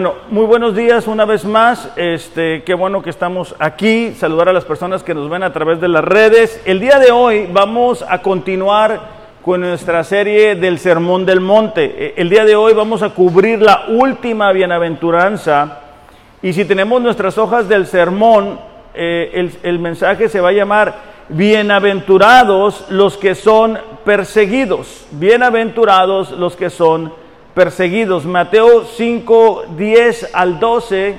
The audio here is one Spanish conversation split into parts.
Bueno, muy buenos días una vez más. Este, qué bueno que estamos aquí. Saludar a las personas que nos ven a través de las redes. El día de hoy vamos a continuar con nuestra serie del Sermón del Monte. E, el día de hoy vamos a cubrir la última bienaventuranza. Y si tenemos nuestras hojas del sermón, eh, el, el mensaje se va a llamar Bienaventurados los que son perseguidos. Bienaventurados los que son perseguidos perseguidos. Mateo 5, 10 al 12,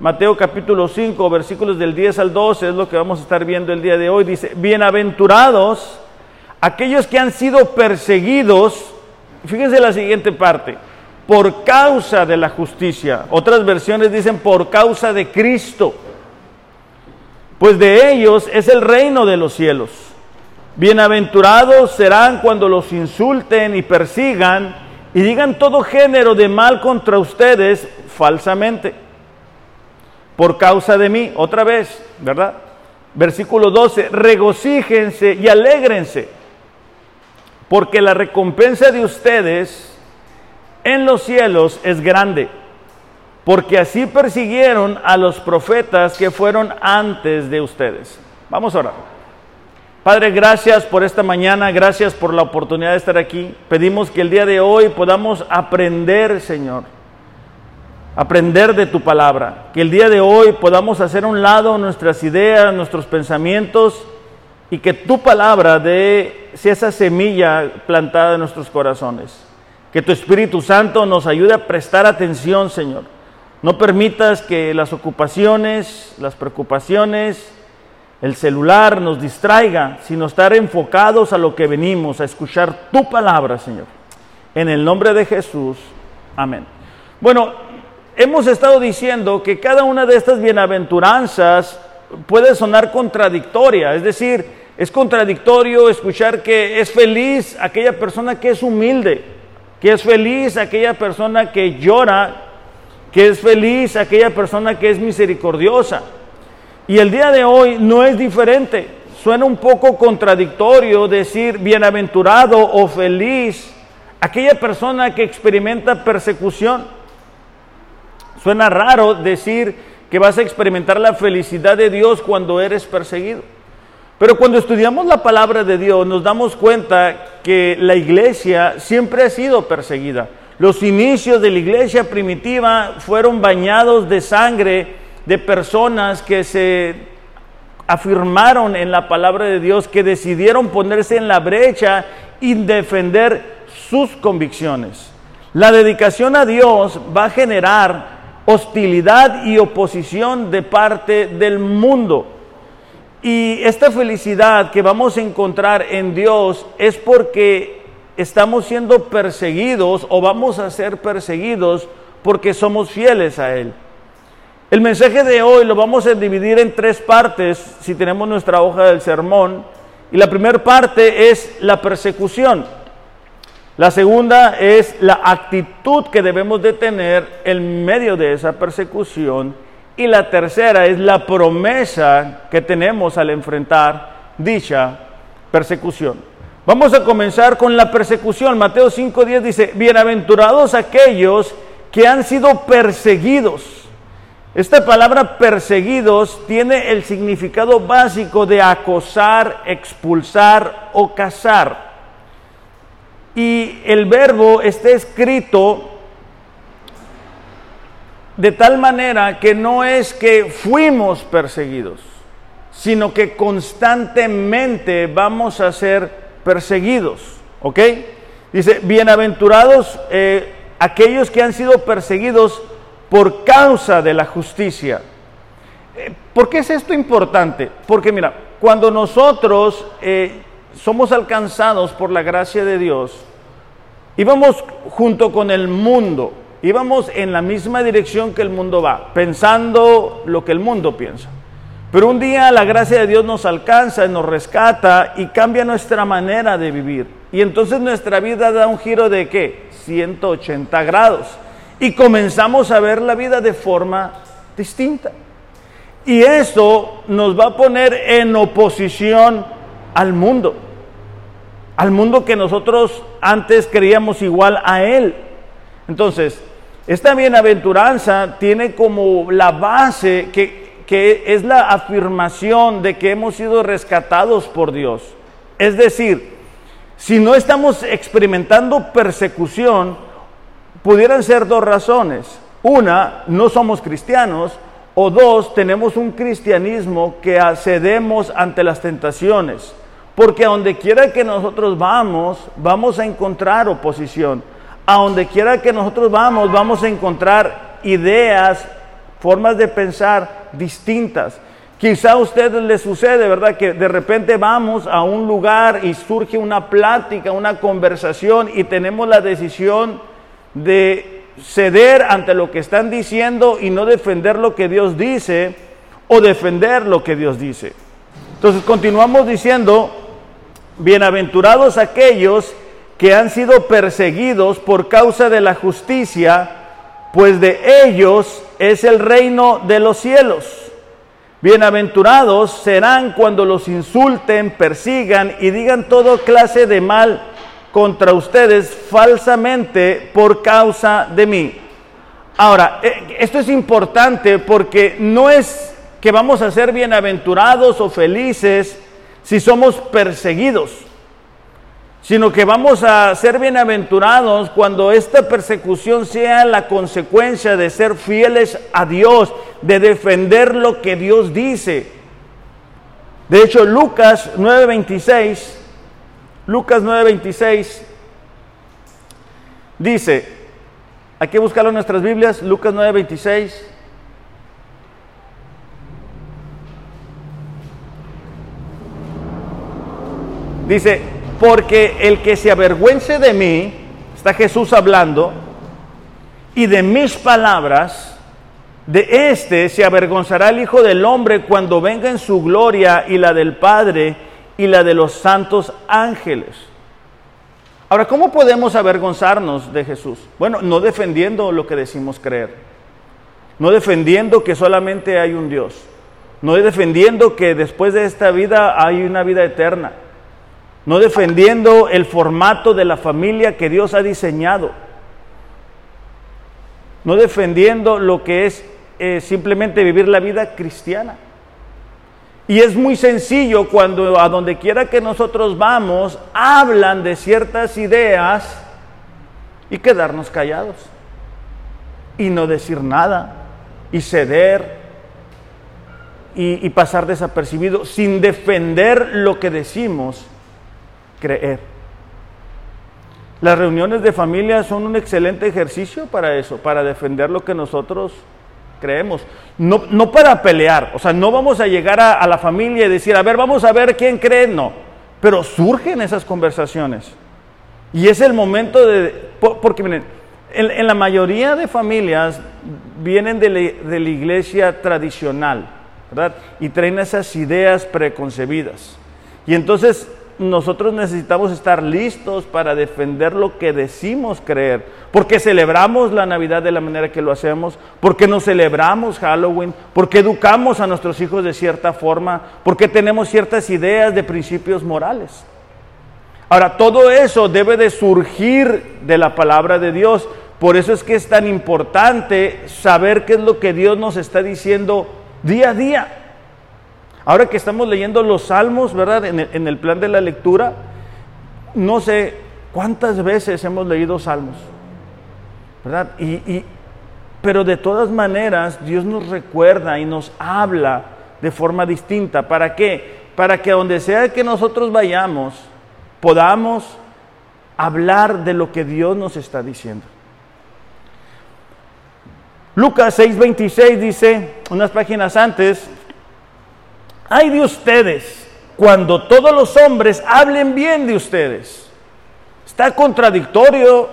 Mateo capítulo 5, versículos del 10 al 12, es lo que vamos a estar viendo el día de hoy. Dice, bienaventurados aquellos que han sido perseguidos, fíjense la siguiente parte, por causa de la justicia. Otras versiones dicen por causa de Cristo. Pues de ellos es el reino de los cielos. Bienaventurados serán cuando los insulten y persigan y digan todo género de mal contra ustedes falsamente, por causa de mí, otra vez, ¿verdad? Versículo 12, regocíjense y alégrense, porque la recompensa de ustedes en los cielos es grande, porque así persiguieron a los profetas que fueron antes de ustedes. Vamos a orar. Padre, gracias por esta mañana, gracias por la oportunidad de estar aquí. Pedimos que el día de hoy podamos aprender, Señor, aprender de tu palabra. Que el día de hoy podamos hacer a un lado nuestras ideas, nuestros pensamientos y que tu palabra dé esa semilla plantada en nuestros corazones. Que tu Espíritu Santo nos ayude a prestar atención, Señor. No permitas que las ocupaciones, las preocupaciones, el celular nos distraiga, sino estar enfocados a lo que venimos, a escuchar tu palabra, Señor. En el nombre de Jesús, amén. Bueno, hemos estado diciendo que cada una de estas bienaventuranzas puede sonar contradictoria, es decir, es contradictorio escuchar que es feliz aquella persona que es humilde, que es feliz aquella persona que llora, que es feliz aquella persona que es misericordiosa. Y el día de hoy no es diferente. Suena un poco contradictorio decir bienaventurado o feliz aquella persona que experimenta persecución. Suena raro decir que vas a experimentar la felicidad de Dios cuando eres perseguido. Pero cuando estudiamos la palabra de Dios nos damos cuenta que la iglesia siempre ha sido perseguida. Los inicios de la iglesia primitiva fueron bañados de sangre de personas que se afirmaron en la palabra de Dios, que decidieron ponerse en la brecha y defender sus convicciones. La dedicación a Dios va a generar hostilidad y oposición de parte del mundo. Y esta felicidad que vamos a encontrar en Dios es porque estamos siendo perseguidos o vamos a ser perseguidos porque somos fieles a Él. El mensaje de hoy lo vamos a dividir en tres partes si tenemos nuestra hoja del sermón. Y la primera parte es la persecución. La segunda es la actitud que debemos de tener en medio de esa persecución. Y la tercera es la promesa que tenemos al enfrentar dicha persecución. Vamos a comenzar con la persecución. Mateo 5.10 dice, bienaventurados aquellos que han sido perseguidos esta palabra perseguidos tiene el significado básico de acosar, expulsar o cazar. Y el verbo está escrito de tal manera que no es que fuimos perseguidos, sino que constantemente vamos a ser perseguidos. ¿Ok? Dice, bienaventurados eh, aquellos que han sido perseguidos por causa de la justicia. Eh, ¿Por qué es esto importante? Porque mira, cuando nosotros eh, somos alcanzados por la gracia de Dios, íbamos junto con el mundo, íbamos en la misma dirección que el mundo va, pensando lo que el mundo piensa. Pero un día la gracia de Dios nos alcanza, nos rescata y cambia nuestra manera de vivir. Y entonces nuestra vida da un giro de qué? 180 grados y comenzamos a ver la vida de forma distinta. Y eso nos va a poner en oposición al mundo, al mundo que nosotros antes creíamos igual a él. Entonces, Esta bienaventuranza tiene como la base que, que es la afirmación de que hemos sido rescatados por Dios. Es decir, si no estamos experimentando persecución, pudieran ser dos razones. Una, no somos cristianos, o dos, tenemos un cristianismo que accedemos ante las tentaciones. Porque a donde quiera que nosotros vamos, vamos a encontrar oposición. A donde quiera que nosotros vamos, vamos a encontrar ideas, formas de pensar distintas. Quizá a usted le sucede, ¿verdad? Que de repente vamos a un lugar y surge una plática, una conversación y tenemos la decisión de ceder ante lo que están diciendo y no defender lo que Dios dice o defender lo que Dios dice. Entonces continuamos diciendo, bienaventurados aquellos que han sido perseguidos por causa de la justicia, pues de ellos es el reino de los cielos. Bienaventurados serán cuando los insulten, persigan y digan toda clase de mal contra ustedes falsamente por causa de mí. Ahora, eh, esto es importante porque no es que vamos a ser bienaventurados o felices si somos perseguidos, sino que vamos a ser bienaventurados cuando esta persecución sea la consecuencia de ser fieles a Dios, de defender lo que Dios dice. De hecho, Lucas 9:26 Lucas 9:26 dice, hay que buscarlo en nuestras Biblias, Lucas 9:26. Dice, porque el que se avergüence de mí, está Jesús hablando, y de mis palabras, de éste se avergonzará el Hijo del Hombre cuando venga en su gloria y la del Padre y la de los santos ángeles. Ahora, ¿cómo podemos avergonzarnos de Jesús? Bueno, no defendiendo lo que decimos creer, no defendiendo que solamente hay un Dios, no defendiendo que después de esta vida hay una vida eterna, no defendiendo el formato de la familia que Dios ha diseñado, no defendiendo lo que es eh, simplemente vivir la vida cristiana. Y es muy sencillo cuando a donde quiera que nosotros vamos, hablan de ciertas ideas y quedarnos callados. Y no decir nada. Y ceder. Y, pasar desapercibido sin defender lo que decimos, creer. Las reuniones de familia son un excelente ejercicio para eso, para defender lo que nosotros creemos. No, no para pelear, o sea, no vamos a llegar a, la familia y decir, a ver, vamos a ver quién cree, no. Pero surgen esas conversaciones. Y es el momento de, porque miren, en, la mayoría de familias vienen de, de la iglesia tradicional, ¿verdad? Y traen esas ideas preconcebidas. Y entonces nosotros necesitamos estar listos para defender lo que decimos creer, porque celebramos la Navidad de la manera que lo hacemos, porque nos celebramos Halloween, porque educamos a nuestros hijos de cierta forma, porque tenemos ciertas ideas de principios morales. Ahora, todo eso debe de surgir de la palabra de Dios. Por eso es que es tan importante saber qué es lo que Dios nos está diciendo día a día. Ahora que estamos leyendo los salmos, ¿verdad? En el, plan de la lectura, no sé cuántas veces hemos leído salmos, ¿verdad? Y, pero de todas maneras, Dios nos recuerda y nos habla de forma distinta. ¿Para qué? Para que donde sea que nosotros vayamos, podamos hablar de lo que Dios nos está diciendo. Lucas 6:26 dice, unas páginas antes, hay de ustedes cuando todos los hombres hablen bien de ustedes. Está contradictorio.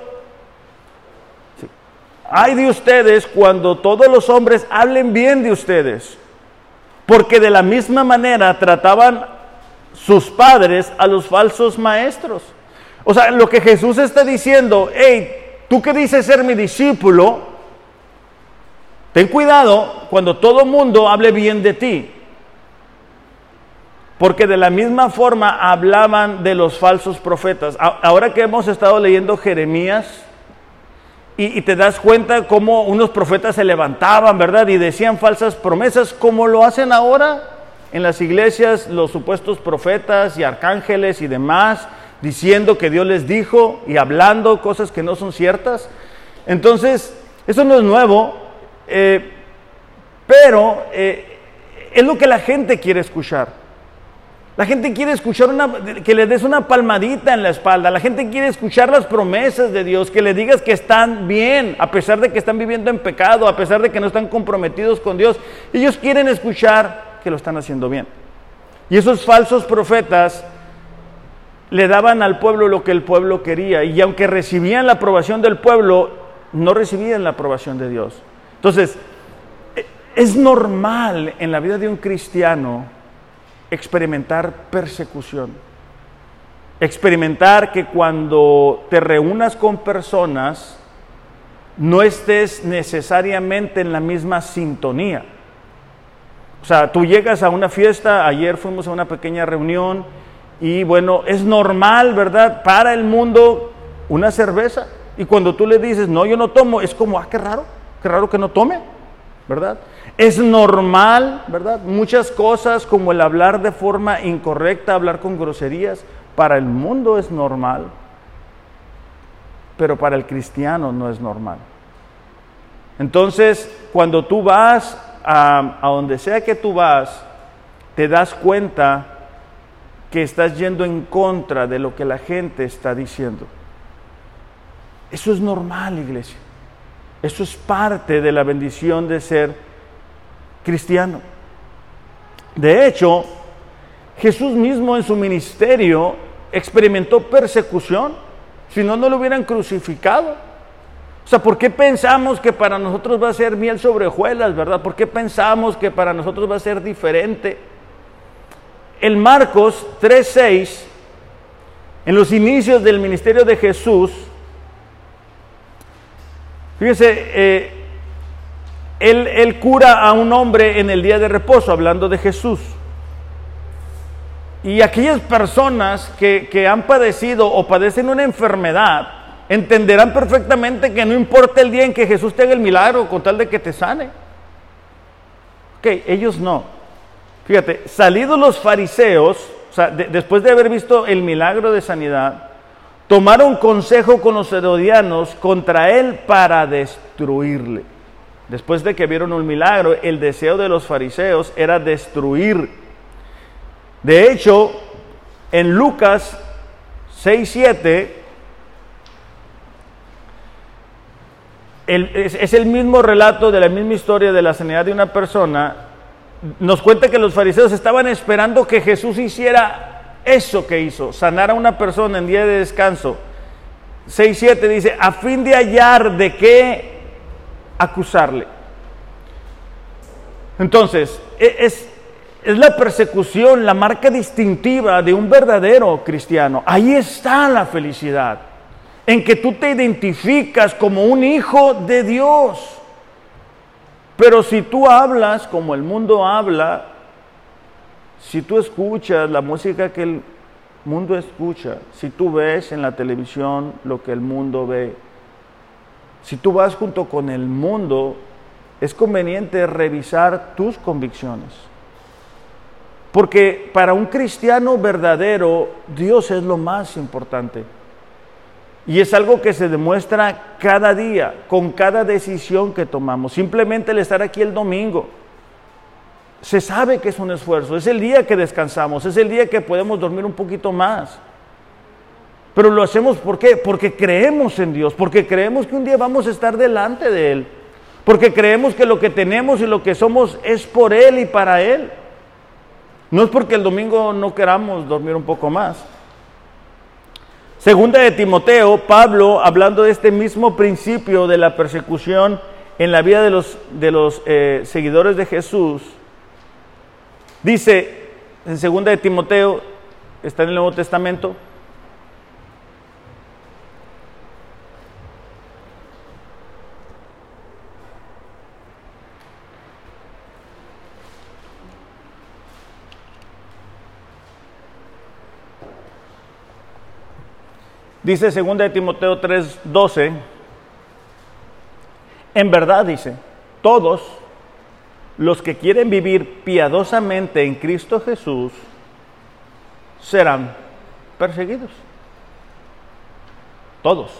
Hay de ustedes cuando todos los hombres hablen bien de ustedes. Porque de la misma manera trataban sus padres a los falsos maestros. O sea, lo que Jesús está diciendo, hey, tú que dices ser mi discípulo, ten cuidado cuando todo mundo hable bien de ti. Porque de la misma forma hablaban de los falsos profetas. Ahora que hemos estado leyendo Jeremías y, te das cuenta cómo unos profetas se levantaban, ¿verdad? Y decían falsas promesas, como lo hacen ahora en las iglesias los supuestos profetas y arcángeles y demás, diciendo que Dios les dijo y hablando cosas que no son ciertas. Entonces, eso no es nuevo, eh, pero eh, es lo que la gente quiere escuchar. La gente quiere escuchar una, que le des una palmadita en la espalda. La gente quiere escuchar las promesas de Dios, que le digas que están bien, a pesar de que están viviendo en pecado, a pesar de que no están comprometidos con Dios. Ellos quieren escuchar que lo están haciendo bien. Y esos falsos profetas le daban al pueblo lo que el pueblo quería. Y aunque recibían la aprobación del pueblo, no recibían la aprobación de Dios. Entonces, e, es normal en la vida de un cristiano experimentar persecución. Experimentar que cuando te reúnas con personas, no estés necesariamente en la misma sintonía. O sea, tú llegas a una fiesta, ayer fuimos a una pequeña reunión y bueno, es normal, ¿verdad? Para el mundo una cerveza. Y cuando tú le dices, no, yo no tomo, es como, ah, qué raro, qué raro que no tome, ¿verdad? Es normal, ¿verdad? Muchas cosas como el hablar de forma incorrecta, hablar con groserías, para el mundo es normal, pero para el cristiano no es normal. Entonces, cuando tú vas a, donde sea que tú vas, te das cuenta que estás yendo en contra de lo que la gente está diciendo. Eso es normal, iglesia. Eso es parte de la bendición de ser cristiano. De hecho, Jesús mismo en su ministerio experimentó persecución, si no, no lo hubieran crucificado. O sea, ¿por qué pensamos que para nosotros va a ser miel sobre hojuelas, verdad? ¿Por qué pensamos que para nosotros va a ser diferente? El Marcos 3:6, en los inicios del ministerio de Jesús, fíjese, eh, él, cura a un hombre en el día de reposo, hablando de Jesús. Y aquellas personas que, han padecido o padecen una enfermedad entenderán perfectamente que no importa el día en que Jesús te haga el milagro con tal de que te sane. Ok, ellos no. Fíjate, salidos los fariseos, o sea, después de haber visto el milagro de sanidad, tomaron consejo con los herodianos contra él para destruirle. Después de que vieron un milagro, el deseo de los fariseos era destruir. De hecho, en Lucas 6.7, es, es el mismo relato de la misma historia de la sanidad de una persona. Nos cuenta que los fariseos estaban esperando que Jesús hiciera eso que hizo, sanar a una persona en día de descanso. 6.7 dice, a fin de hallar de qué acusarle. Entonces, e, es, es la persecución, la marca distintiva de un verdadero cristiano. Ahí está la felicidad, en que tú te identificas como un hijo de Dios. Pero si tú hablas como el mundo habla, si tú escuchas la música que el mundo escucha, si tú ves en la televisión lo que el mundo ve, si tú vas junto con el mundo, es conveniente revisar tus convicciones. Porque para un cristiano verdadero, Dios es lo más importante. Y es algo que se demuestra cada día, con cada decisión que tomamos. Simplemente el estar aquí el domingo. Se sabe que es un esfuerzo, es el día que descansamos, es el día que podemos dormir un poquito más. Pero lo hacemos. Porque creemos en Dios, porque creemos que un día vamos a estar delante de Él, porque creemos que lo que tenemos y lo que somos es por Él y para Él. No es porque el domingo no queramos dormir un poco más. Segunda de Timoteo, Pablo, hablando de este mismo principio de la persecución en la vida de los, de los eh, seguidores de Jesús, dice en segunda de Timoteo, está en el Nuevo Testamento, Dice 2 de Timoteo 3:12, En verdad, dice, todos los que quieren vivir piadosamente en Cristo Jesús serán perseguidos. Todos,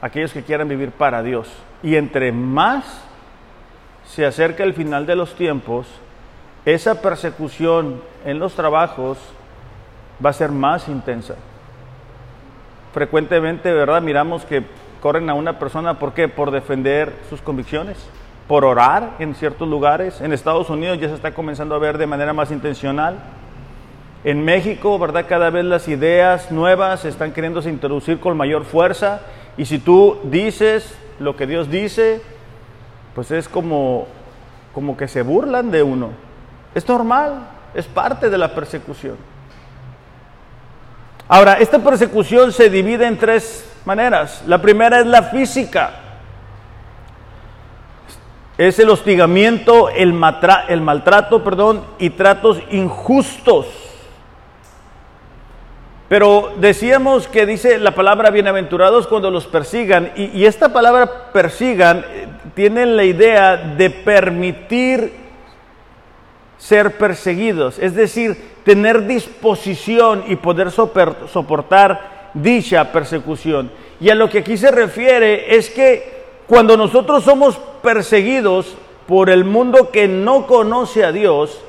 aquellos que quieran vivir para Dios. Y entre más se acerca el final de los tiempos, esa persecución en los trabajos va a ser más intensa. Frecuentemente, ¿verdad? Miramos que corren a una persona, ¿por qué? Por defender sus convicciones, por orar en ciertos lugares. En Estados Unidos ya se está comenzando a ver de manera más intencional. En México, ¿verdad? Cada vez las ideas nuevas están queriéndose introducir con mayor fuerza. Y si tú dices lo que Dios dice, pues es como, como que se burlan de uno. Es normal, es parte de la persecución. Ahora, esta persecución se divide en tres maneras. La primera es la física. Es el hostigamiento, el, maltrato, perdón, y tratos injustos. Pero decíamos que dice la palabra bienaventurados cuando los persigan, y, y esta palabra persigan eh, tiene la idea de permitir ser perseguidos, es decir, tener disposición y poder soportar dicha persecución. Y a lo que aquí se refiere es que cuando nosotros somos perseguidos por el mundo que no conoce a Dios,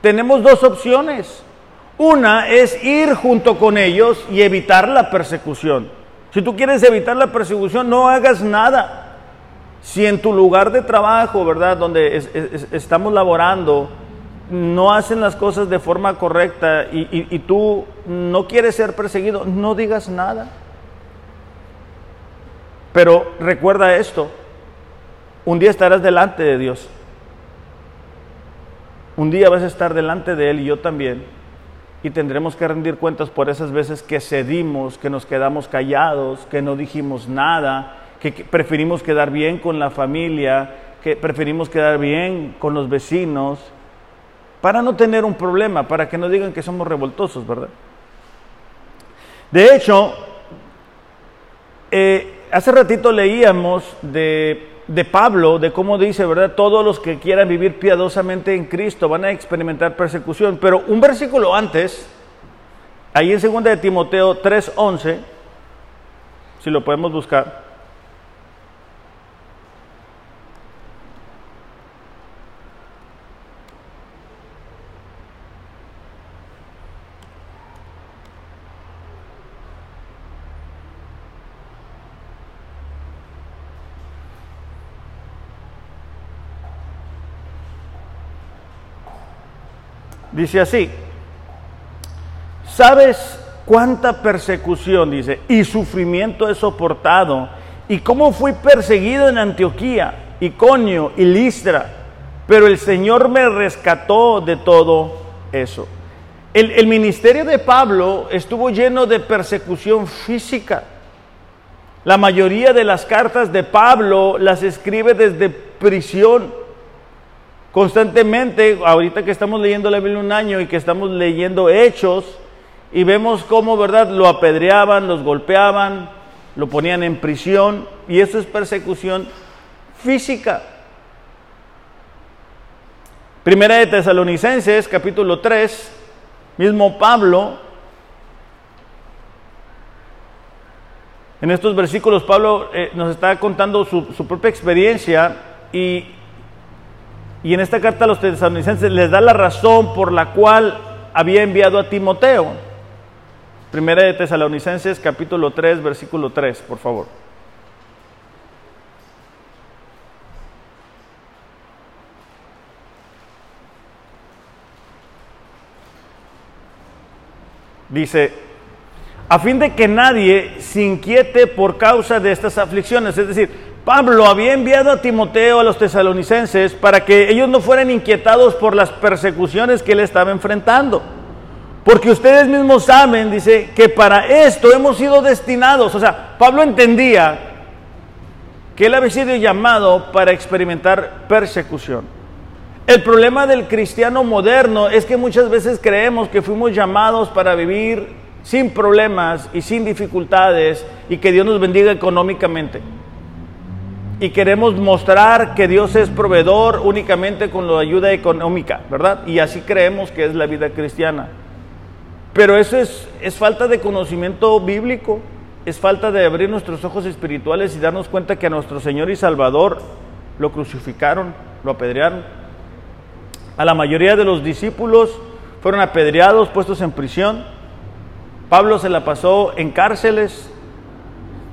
tenemos dos opciones. Una es ir junto con ellos y evitar la persecución. Si tú quieres evitar la persecución, no hagas nada. Si en tu lugar de trabajo, ¿verdad? Donde estamos laborando, no hacen las cosas de forma correcta y, tú no quieres ser perseguido, no digas nada. Pero recuerda esto, un día estarás delante de Dios. Un día vas a estar delante de Él y yo también. Y tendremos que rendir cuentas por esas veces que cedimos, que nos quedamos callados, que no dijimos nada, que preferimos quedar bien con la familia, que preferimos quedar bien con los vecinos, para no tener un problema, para que no digan que somos revoltosos, ¿verdad? De hecho, eh, hace ratito leíamos de, Pablo, de cómo dice, ¿verdad? Todos los que quieran vivir piadosamente en Cristo van a experimentar persecución, pero un versículo antes, ahí en 2 de Timoteo 3:11, si lo podemos buscar, Dice así, ¿sabes cuánta persecución, dice, y sufrimiento he soportado? ¿Y cómo fui perseguido en Antioquía, Iconio y Listra? Pero el Señor me rescató de todo eso. El, el ministerio de Pablo estuvo lleno de persecución física. La mayoría de las cartas de Pablo las escribe desde prisión constantemente, ahorita que estamos leyendo la Biblia un año y que estamos leyendo hechos, y vemos cómo, ¿verdad?, lo apedreaban, los golpeaban, lo ponían en prisión, y eso es persecución física. Primera de Tesalonicenses, capítulo 3, mismo Pablo, en estos versículos Pablo eh, nos está contando su, su propia experiencia y y en esta carta a los tesalonicenses les da la razón por la cual había enviado a Timoteo. Primera de Tesalonicenses capítulo 3, versículo 3, por favor. Dice, a fin de que nadie se inquiete por causa de estas aflicciones, es decir, Pablo había enviado a Timoteo a los tesalonicenses para que ellos no fueran inquietados por las persecuciones que él estaba enfrentando. Porque ustedes mismos saben, dice, que para esto hemos sido destinados. O sea, Pablo entendía que él había sido llamado para experimentar persecución. El problema del cristiano moderno es que muchas veces creemos que fuimos llamados para vivir sin problemas y sin dificultades y que Dios nos bendiga económicamente. Y queremos mostrar que Dios es proveedor únicamente con la ayuda económica, ¿verdad? Y así creemos que es la vida cristiana. Pero eso es, es falta de conocimiento bíblico, es falta de abrir nuestros ojos espirituales y darnos cuenta que a nuestro Señor y Salvador lo crucificaron, lo apedrearon. A la mayoría de los discípulos fueron apedreados, puestos en prisión. Pablo se la pasó en cárceles.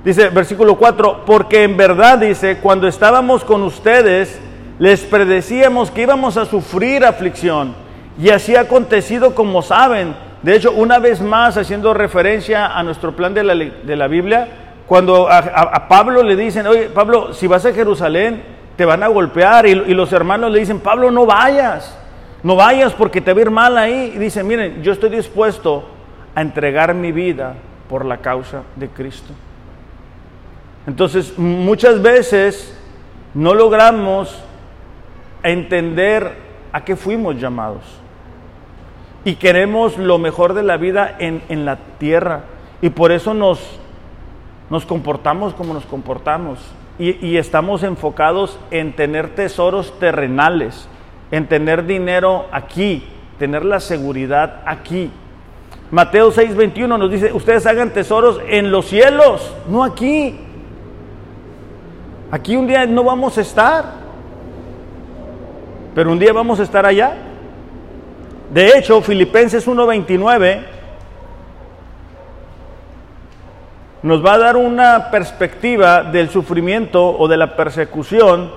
Dice versículo 4, porque en verdad dice, cuando estábamos con ustedes, les predecíamos que íbamos a sufrir aflicción. Y así ha acontecido como saben. De hecho, una vez más, haciendo referencia a nuestro plan de la, de la Biblia, cuando a, Pablo le dicen, oye, Pablo, si vas a Jerusalén, te van a golpear. Y, y los hermanos le dicen, Pablo, no vayas. No vayas porque te va a ir mal ahí. Y dice, miren, yo estoy dispuesto a entregar mi vida por la causa de Cristo. Entonces, muchas veces no logramos entender a qué fuimos llamados. Y queremos lo mejor de la vida en, en la tierra. Y por eso nos, nos comportamos como nos comportamos. Y, y estamos enfocados en tener tesoros terrenales en tener dinero aquí, tener la seguridad aquí. Mateo 6:21 nos dice, ustedes hagan tesoros en los cielos, no aquí. Aquí un día no vamos a estar, pero un día vamos a estar allá. De hecho, Filipenses 1:29 nos va a dar una perspectiva del sufrimiento o de la persecución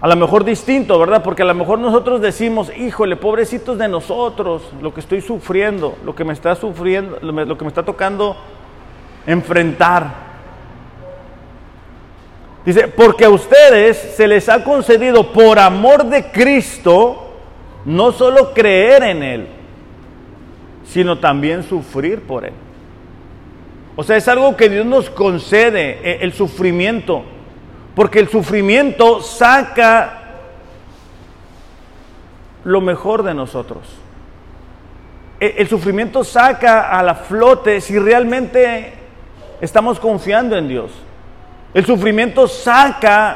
a lo mejor distinto, ¿verdad? Porque a lo mejor nosotros decimos, híjole, pobrecitos de nosotros, lo que estoy sufriendo, lo que me está sufriendo, lo que me está tocando enfrentar. Dice, porque a ustedes se les ha concedido por amor de Cristo no solo creer en Él, sino también sufrir por Él. O sea, es algo que Dios nos concede, e, el sufrimiento. Porque el sufrimiento saca lo mejor de nosotros. E, el sufrimiento saca a la flote si realmente estamos confiando en Dios. El sufrimiento saca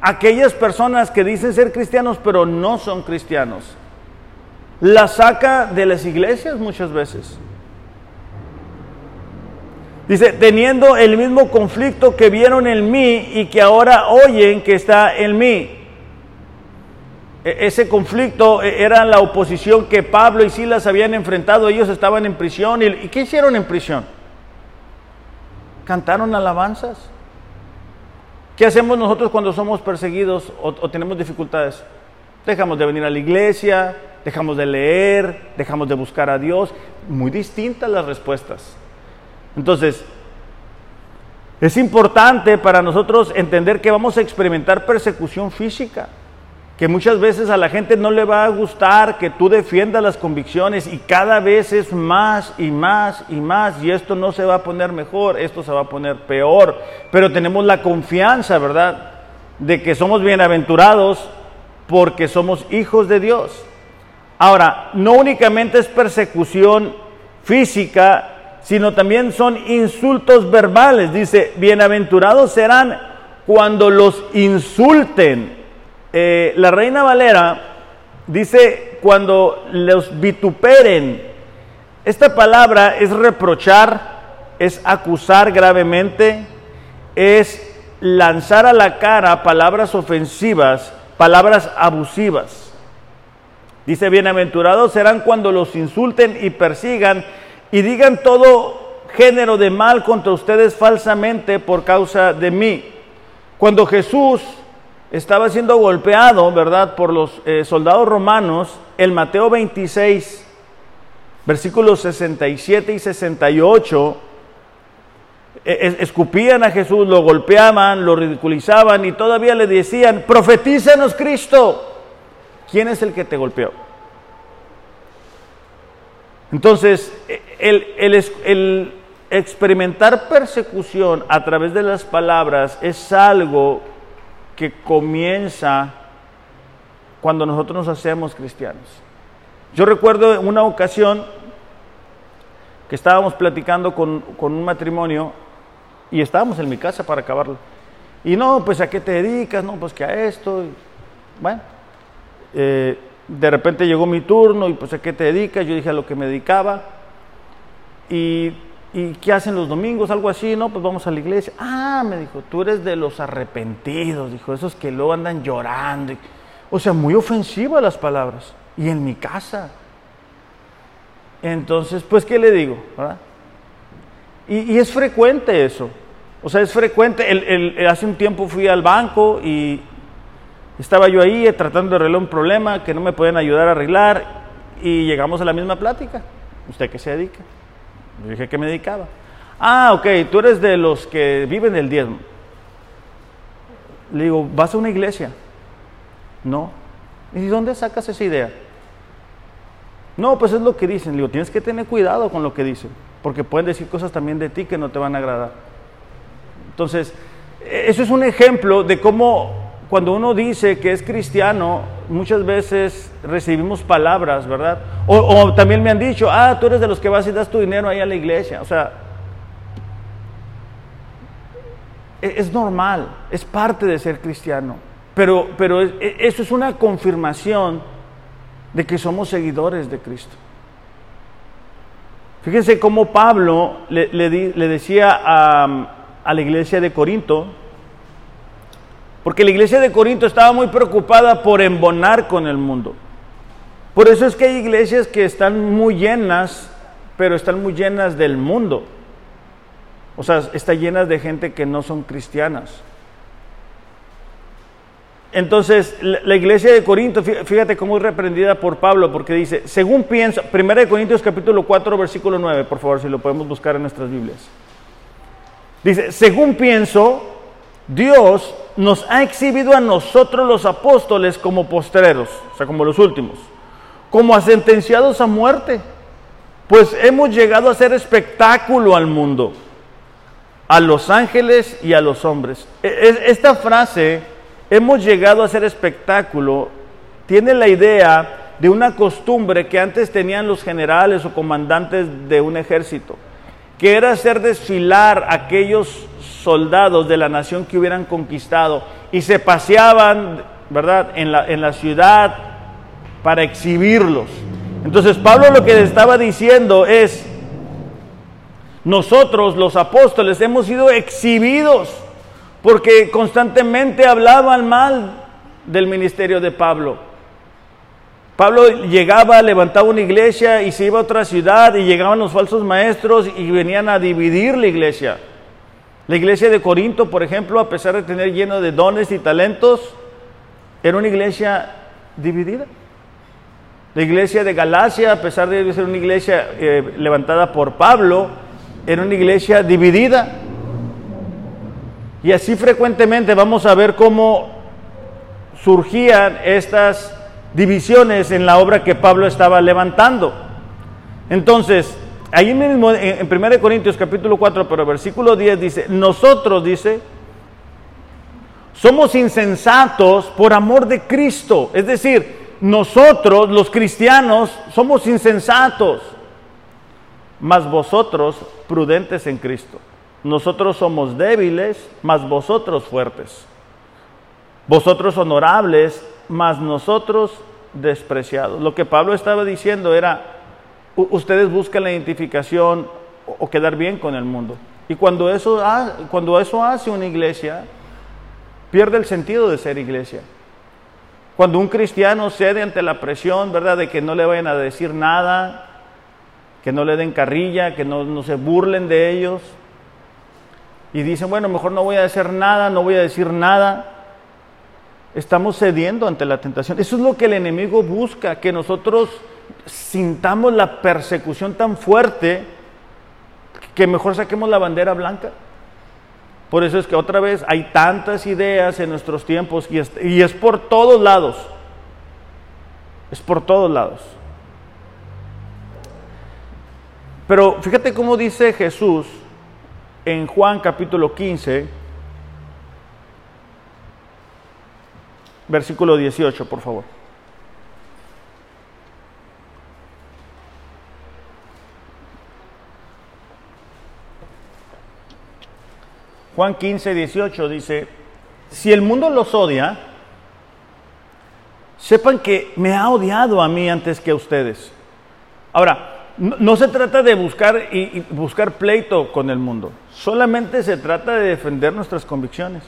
a aquellas personas que dicen ser cristianos pero no son cristianos. La saca de las iglesias muchas veces. Dice, teniendo el mismo conflicto que vieron en mí y que ahora oyen que está en mí. E, ese conflicto e, era la oposición que Pablo y Silas habían enfrentado. Ellos estaban en prisión. ¿Y qué hicieron en prisión? Cantaron alabanzas. ¿Qué hacemos nosotros cuando somos perseguidos o, o tenemos dificultades? Dejamos de venir a la iglesia, dejamos de leer, dejamos de buscar a Dios. Muy distintas las respuestas. Entonces, es importante para nosotros entender que vamos a experimentar persecución física, que muchas veces a la gente no le va a gustar que tú defiendas las convicciones y cada vez es más y más y más y esto no se va a poner mejor, esto se va a poner peor, pero tenemos la confianza, ¿verdad?, de que somos bienaventurados porque somos hijos de Dios. Ahora, no únicamente es persecución física, sino también son insultos verbales. Dice, bienaventurados serán cuando los insulten. Eh, la reina Valera dice, cuando los vituperen. Esta palabra es reprochar, es acusar gravemente, es lanzar a la cara palabras ofensivas, palabras abusivas. Dice, bienaventurados serán cuando los insulten y persigan y digan todo género de mal contra ustedes falsamente por causa de mí. Cuando Jesús estaba siendo golpeado, ¿verdad?, por los eh, soldados romanos, el Mateo 26, versículos 67 y 68, e, escupían a Jesús, lo golpeaban, lo ridiculizaban y todavía le decían, profetízanos Cristo. ¿Quién es el que te golpeó? Entonces, el, el, experimentar persecución a través de las palabras es algo que comienza cuando nosotros nos hacemos cristianos. Yo recuerdo una ocasión que estábamos platicando con, con, un matrimonio y estábamos en mi casa para acabarlo. Y no, pues a qué te dedicas, no, pues que a esto. bueno, eh, de repente llegó mi turno y pues a qué te dedicas, yo dije a lo que me dedicaba. Y, ¿Y qué hacen los domingos? Algo así, ¿no? Pues vamos a la iglesia. Ah, me dijo, tú eres de los arrepentidos, dijo, esos que luego andan llorando. O sea, muy ofensivas las palabras. Y en mi casa. Entonces, pues, ¿qué le digo? Y, es frecuente eso. O sea, es frecuente. Hace un tiempo fui al banco y estaba yo ahí tratando de arreglar un problema que no me pueden ayudar a arreglar y llegamos a la misma plática. ¿Usted qué se dedica? Dije que me dedicaba. Ah, ok, tú eres de los que viven del diezmo. Le digo, ¿vas a una iglesia? No. ¿Y dónde sacas esa idea? No, pues es lo que dicen. Le digo, tienes que tener cuidado con lo que dicen, porque pueden decir cosas también de ti que no te van a agradar. Entonces, e-, eso es un ejemplo de cómo cuando uno dice que es cristiano, muchas veces recibimos palabras, ¿verdad? O, también me han dicho, ah, tú eres de los que vas y das tu dinero ahí a la iglesia. O sea, e-, es normal, es parte de ser cristiano. Pero, pero e, eso es una confirmación de que somos seguidores de Cristo. Fíjense cómo Pablo le, decía a, a la iglesia de Corinto, porque la iglesia de Corinto estaba muy preocupada por embonar con el mundo. Por eso es que hay iglesias que están muy llenas, pero están muy llenas del mundo. O sea, están llenas de gente que no son cristianas. Entonces, la iglesia de Corinto, fíjate cómo es reprendida por Pablo, porque dice, según pienso, 1 Corintios capítulo 4, versículo 9, por favor, si lo podemos buscar en nuestras Biblias. Dice, según pienso, Dios nos ha exhibido a nosotros los apóstoles como postreros, o sea, como los últimos, como a sentenciados a muerte, pues hemos llegado a hacer espectáculo al mundo, a los ángeles y a los hombres. E, e, esta frase hemos llegado a hacer espectáculo, tiene la idea de una costumbre que antes tenían los generales o comandantes de un ejército, que era hacer desfilar aquellos soldados de la nación que hubieran conquistado y se paseaban, ¿verdad?, en la, en la ciudad para exhibirlos. Entonces Pablo lo que estaba diciendo es, nosotros los apóstoles hemos sido exhibidos porque constantemente hablaban mal del ministerio de Pablo. Pablo llegaba, levantaba una iglesia y se iba a otra ciudad y llegaban los falsos maestros y venían a dividir la iglesia. La iglesia de Corinto, por ejemplo, a pesar de tener lleno de dones y talentos, era una iglesia dividida. La iglesia de Galacia, a pesar de ser una iglesia eh, levantada por Pablo, era una iglesia dividida. Y así frecuentemente vamos a ver cómo surgían estas divisiones en la obra que Pablo estaba levantando. Entonces, ahí mismo en 1 Corintios capítulo 4, pero versículo 10 dice, nosotros, dice, somos insensatos por amor de Cristo. Es decir, nosotros, los cristianos, somos insensatos, mas vosotros prudentes en Cristo. Nosotros somos débiles, mas vosotros fuertes. Vosotros honorables, mas nosotros despreciados. Lo que Pablo estaba diciendo era, ustedes buscan la identificación o quedar bien con el mundo. Y cuando eso, hace una iglesia, pierde el sentido de ser iglesia. Cuando un cristiano cede ante la presión, ¿verdad?, de que no le vayan a decir nada, que no le den carrilla, que no, no se burlen de ellos, y dicen, bueno, mejor no voy a hacer nada, no voy a decir nada. Estamos cediendo ante la tentación. Eso es lo que el enemigo busca, que nosotros sintamos la persecución tan fuerte que mejor saquemos la bandera blanca. Por eso es que otra vez hay tantas ideas en nuestros tiempos y es, y es por todos lados. Es por todos lados. Pero fíjate cómo dice Jesús en Juan capítulo 15, versículo 18, por favor. Juan 15, 18 dice, si el mundo los odia, sepan que me ha odiado a mí antes que a ustedes. Ahora, no, se trata de buscar y, buscar pleito con el mundo, solamente se trata de defender nuestras convicciones.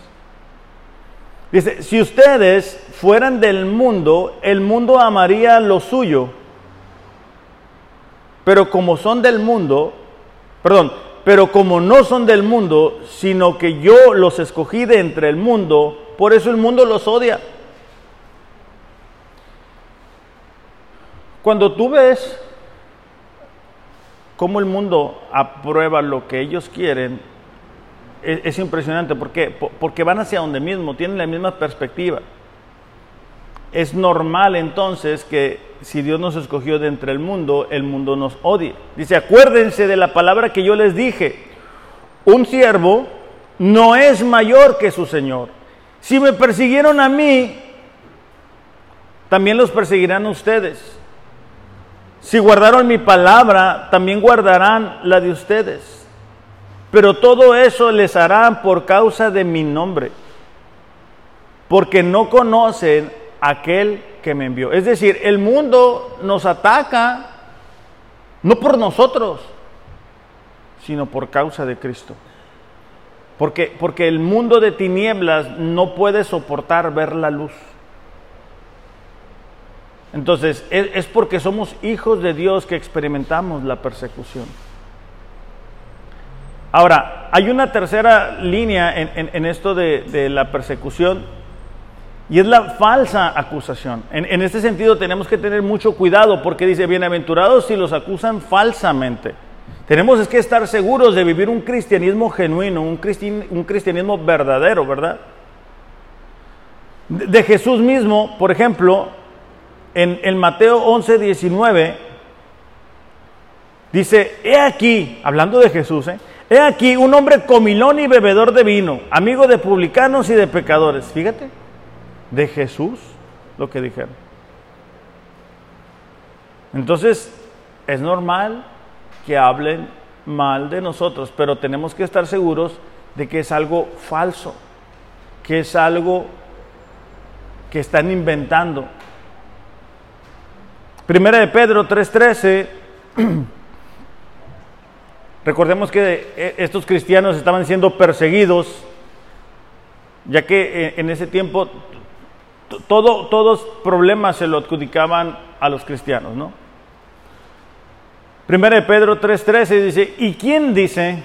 Dice, si ustedes fueran del mundo, el mundo amaría lo suyo, pero como son del mundo, perdón, pero como no son del mundo, sino que yo los escogí de entre el mundo, por eso el mundo los odia. Cuando tú ves cómo el mundo aprueba lo que ellos quieren, es, impresionante. ¿Por qué? Porque van hacia donde mismo, tienen la misma perspectiva. Es normal entonces que si Dios nos escogió de entre el mundo, el mundo nos odie. Dice, acuérdense de la palabra que yo les dije. Un siervo no es mayor que su Señor. Si me persiguieron a mí, también los perseguirán ustedes. Si guardaron mi palabra, también guardarán la de ustedes. Pero todo eso les harán por causa de mi nombre, porque no conocen aquel que me envió. Es decir, el mundo nos ataca no por nosotros, sino por causa de Cristo. Porque, porque el mundo de tinieblas no puede soportar ver la luz. Entonces, es, porque somos hijos de Dios que experimentamos la persecución. Ahora, hay una tercera línea en, esto de, la persecución y es la falsa acusación. En, en, este sentido tenemos que tener mucho cuidado porque dice, bienaventurados si los acusan falsamente. Tenemos que estar seguros de vivir un cristianismo genuino, un, cristianismo verdadero, ¿verdad? De Jesús mismo, por ejemplo, en, el Mateo 11, 19, dice, he aquí, hablando de Jesús, ¿eh? He aquí un hombre comilón y bebedor de vino, amigo de publicanos y de pecadores. Fíjate, de Jesús lo que dijeron. Entonces, es normal que hablen mal de nosotros, pero tenemos que estar seguros de que es algo falso, que es algo que están inventando. Primera de Pedro 3:13. Recordemos que eh, estos cristianos estaban siendo perseguidos, ya que eh, en ese tiempo todo, todos problemas se lo adjudicaban a los cristianos, ¿no? Primera de Pedro 3:13 dice, ¿y quién dice?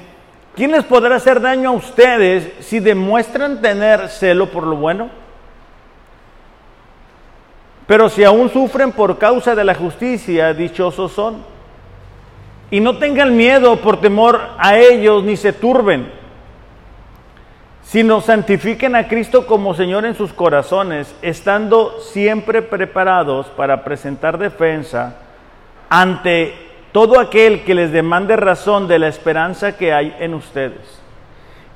¿Quién les podrá hacer daño a ustedes si demuestran tener celo por lo bueno? Pero si aún sufren por causa de la justicia, dichosos son. Y no tengan miedo por temor a ellos, ni se turben, sino santifiquen a Cristo como Señor en sus corazones, estando siempre preparados para presentar defensa ante todo aquel que les demande razón de la esperanza que hay en ustedes.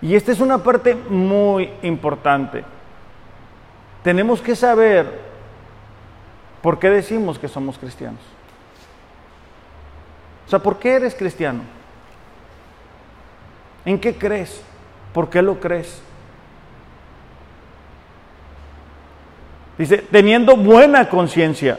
Y esta es una parte muy importante. Tenemos que saber ¿Por qué decimos que somos cristianos? O sea, ¿por qué eres cristiano? ¿En qué crees? ¿Por qué lo crees? Dice, teniendo buena conciencia,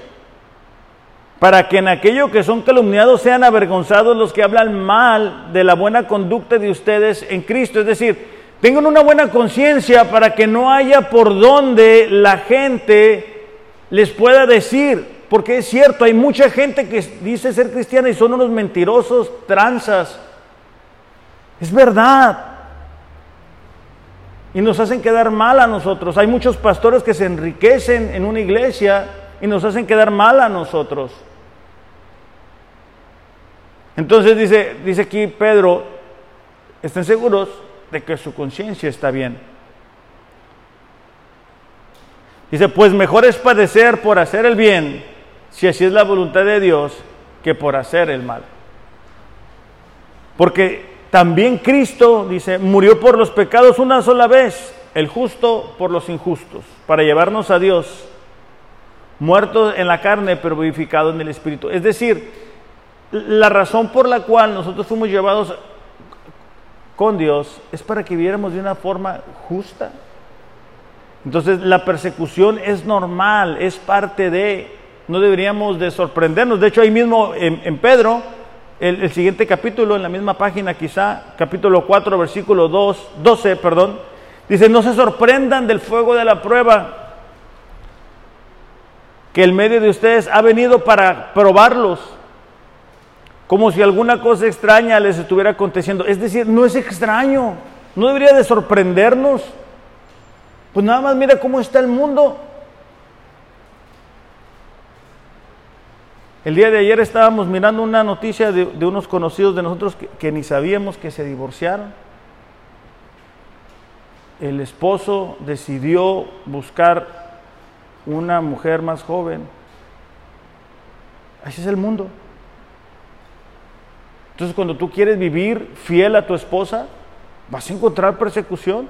para que en aquello que son calumniados sean avergonzados los que hablan mal de la buena conducta de ustedes en Cristo. Es decir, tengan una buena conciencia para que no haya por donde la gente les pueda decir, porque es cierto, hay mucha gente que dice ser cristiana y son unos mentirosos, tranzas. Es verdad. Y nos hacen quedar mal a nosotros. Hay muchos pastores que se enriquecen en una iglesia y nos hacen quedar mal a nosotros. Entonces dice, dice aquí Pedro, estén seguros de que su conciencia está bien. Dice, pues mejor es padecer por hacer el bien, si así es la voluntad de Dios, que por hacer el mal. Porque también Cristo, dice, murió por los pecados una sola vez, el justo por los injustos, para llevarnos a Dios, muerto en la carne, pero vivificado en el Espíritu. Es decir, la razón por la cual nosotros fuimos llevados con Dios es para que viéramos de una forma justa Entonces la persecución es normal, es parte de, no deberíamos de sorprendernos. De hecho ahí mismo en, Pedro, el, siguiente capítulo, en la misma página quizá, capítulo 4, versículo 2, 12, perdón, dice, no se sorprendan del fuego de la prueba, que el medio de ustedes ha venido para probarlos, como si alguna cosa extraña les estuviera aconteciendo. Es decir, no es extraño, no debería de sorprendernos. Pues nada más mira cómo está el mundo. El día de ayer estábamos mirando una noticia de, unos conocidos de nosotros que, ni sabíamos que se divorciaron. El esposo decidió buscar una mujer más joven. Así es el mundo. Entonces cuando tú quieres vivir fiel a tu esposa, vas a encontrar persecución.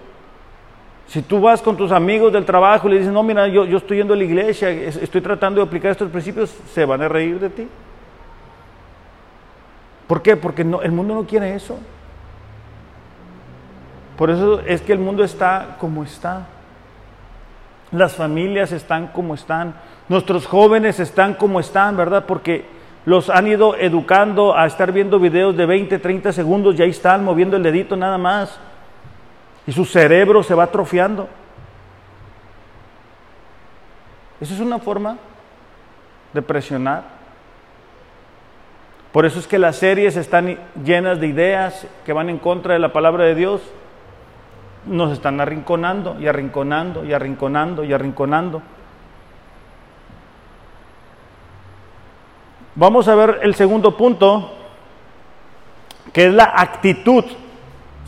Si tú vas con tus amigos del trabajo y le dices, no, mira, yo, yo estoy yendo a la iglesia, estoy tratando de aplicar estos principios, se van a reír de ti. ¿Por qué? Porque no, el mundo no quiere eso. Por eso es que el mundo está como está. Las familias están como están. Nuestros jóvenes están como están, ¿verdad? Porque los han ido educando a estar viendo videos de 20, 30 segundos y ahí están moviendo el dedito nada más y su cerebro se va atrofiando. Eso es una forma de presionar. Por eso es que las series están llenas de ideas que van en contra de la palabra de Dios. Nos están arrinconando y arrinconando y arrinconando y arrinconando. Vamos a ver el segundo punto, que es la actitud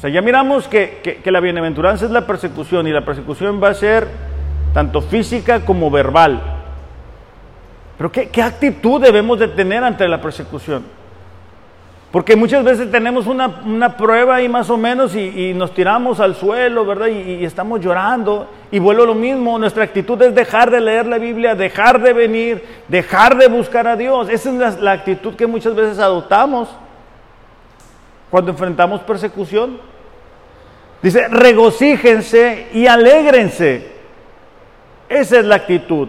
o sea, ya miramos que, la bienaventuranza es la persecución y la persecución va a ser tanto física como verbal. Pero ¿qué, actitud debemos de tener ante la persecución? Porque muchas veces tenemos una, prueba ahí más o menos y, nos tiramos al suelo, ¿verdad? Y, estamos llorando. Y vuelvo lo mismo, nuestra actitud es dejar de leer la Biblia, dejar de venir, dejar de buscar a Dios. Esa es la actitud que muchas veces adoptamos cuando enfrentamos persecución. Dice, regocíjense y alégrense. Esa es la actitud.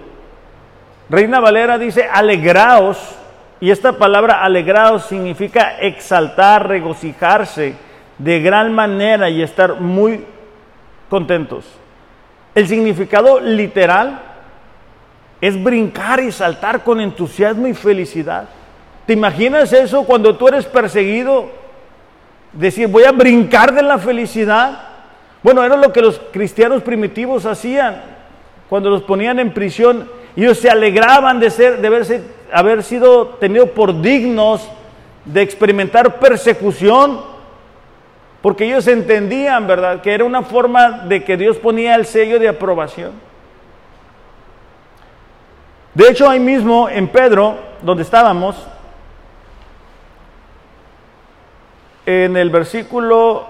Reina Valera dice, alegraos. Y esta palabra alegraos significa exaltar, regocijarse de gran manera y estar muy contentos. El significado literal es brincar y saltar con entusiasmo y felicidad. ¿Te imaginas eso cuando tú eres perseguido decir, voy a brincar de la felicidad. Bueno, era lo que los cristianos primitivos hacían cuando los ponían en prisión. Ellos se alegraban de, ser, de haber sido tenidos por dignos de experimentar persecución, porque ellos entendían, ¿verdad?, que era una forma de que Dios ponía el sello de aprobación. De hecho, ahí mismo en Pedro, donde estábamos, en el versículo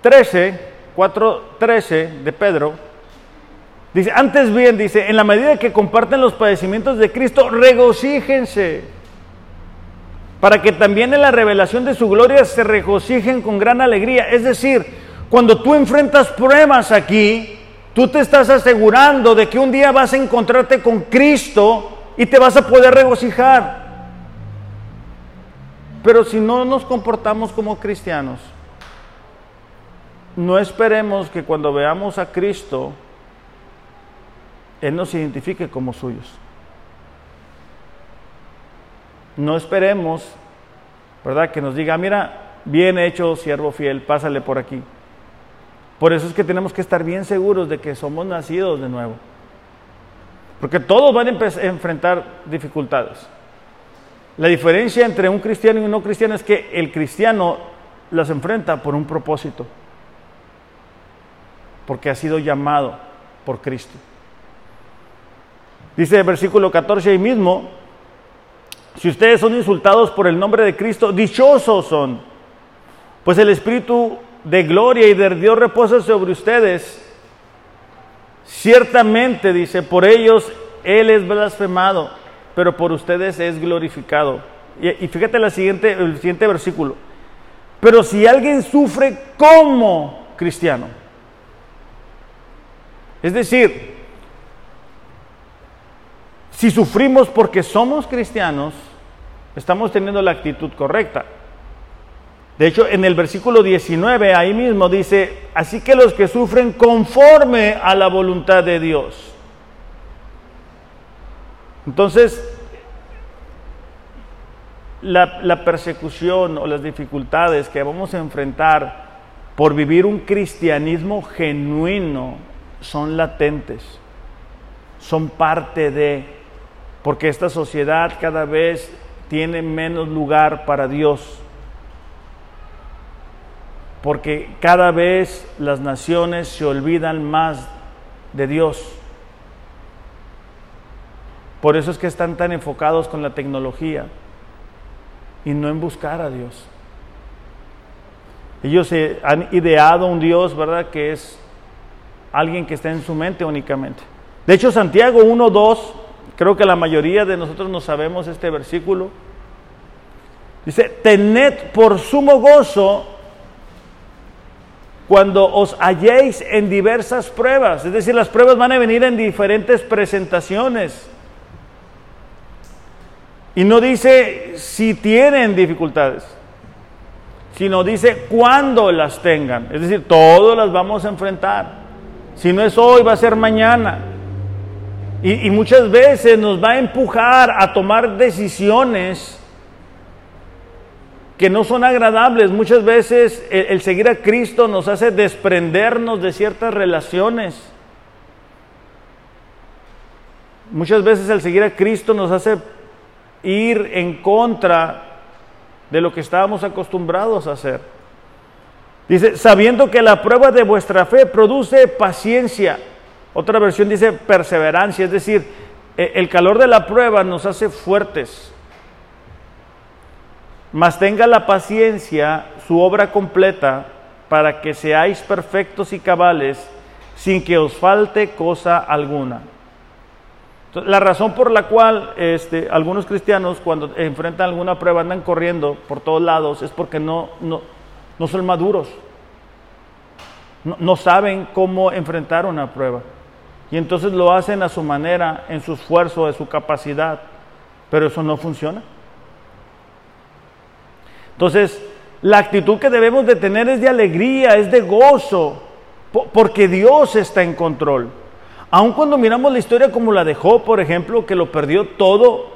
13, 4, 13 de Pedro, dice, antes bien, dice, en la medida que comparten los padecimientos de Cristo, regocíjense, para que también en la revelación de su gloria se regocijen con gran alegría. Es decir, cuando tú enfrentas pruebas aquí, tú te estás asegurando de que un día vas a encontrarte con Cristo y te vas a poder regocijar. Pero si no nos comportamos como cristianos, no esperemos que cuando veamos a Cristo, Él nos identifique como suyos. No esperemos, ¿verdad? Que nos diga, mira, bien hecho, siervo fiel, pásale por aquí. Por eso es que tenemos que estar bien seguros de que somos nacidos de nuevo. Porque todos van a enfrentar dificultades. La diferencia entre un cristiano y un no cristiano es que el cristiano las enfrenta por un propósito, porque ha sido llamado por Cristo. Dice el versículo 14 ahí mismo, si ustedes son insultados por el nombre de Cristo, dichosos son, pues el Espíritu de gloria y de Dios reposa sobre ustedes. Ciertamente, dice, por ellos Él es blasfemado pero por ustedes es glorificado. Y, fíjate la siguiente, el siguiente versículo. Pero si alguien sufre como cristiano, Es decir, si sufrimos porque somos cristianos, estamos teniendo la actitud correcta. De hecho, en el versículo 19, ahí mismo dice, así que los que sufren conforme a la voluntad de Dios. Entonces, la, persecución o las dificultades que vamos a enfrentar por vivir un cristianismo genuino son latentes, son parte de, porque esta sociedad cada vez tiene menos lugar para Dios, porque cada vez las naciones se olvidan más de Dios. Por eso es que están tan enfocados con la tecnología y no en buscar a Dios. Ellos se han ideado un Dios, ¿verdad? Que es alguien que está en su mente únicamente. De hecho, Santiago 1.2, creo que la mayoría de nosotros no sabemos este versículo. Dice, tened por sumo gozo cuando os halléis en diversas pruebas. Es decir, las pruebas van a venir en diferentes presentaciones. Y no dice si tienen dificultades, sino dice cuándo las tengan. Es decir, todos las vamos a enfrentar. Si no es hoy, va a ser mañana. Y, muchas veces nos va a empujar a tomar decisiones que no son agradables. Muchas veces el seguir a Cristo nos hace desprendernos de ciertas relaciones. Muchas veces el seguir a Cristo nos hace ir en contra de lo que estábamos acostumbrados a hacer. Dice, sabiendo que la prueba de vuestra fe produce paciencia. Otra versión dice perseverancia, es decir, e, el calor de la prueba nos hace fuertes. Mas tenga la paciencia su obra completa para que seáis perfectos y cabales sin que os falte cosa alguna. La razón por la cual este, algunos cristianos cuando enfrentan alguna prueba andan corriendo por todos lados es porque no, no, no son maduros, no, no, saben cómo enfrentar una prueba. Y entonces lo hacen a su manera, en su esfuerzo, de su capacidad, pero eso no funciona. Entonces, la actitud que debemos de tener es de alegría, es de gozo, porque Dios está en control. Aun cuando miramos la historia como la dejó, por ejemplo, que lo perdió todo,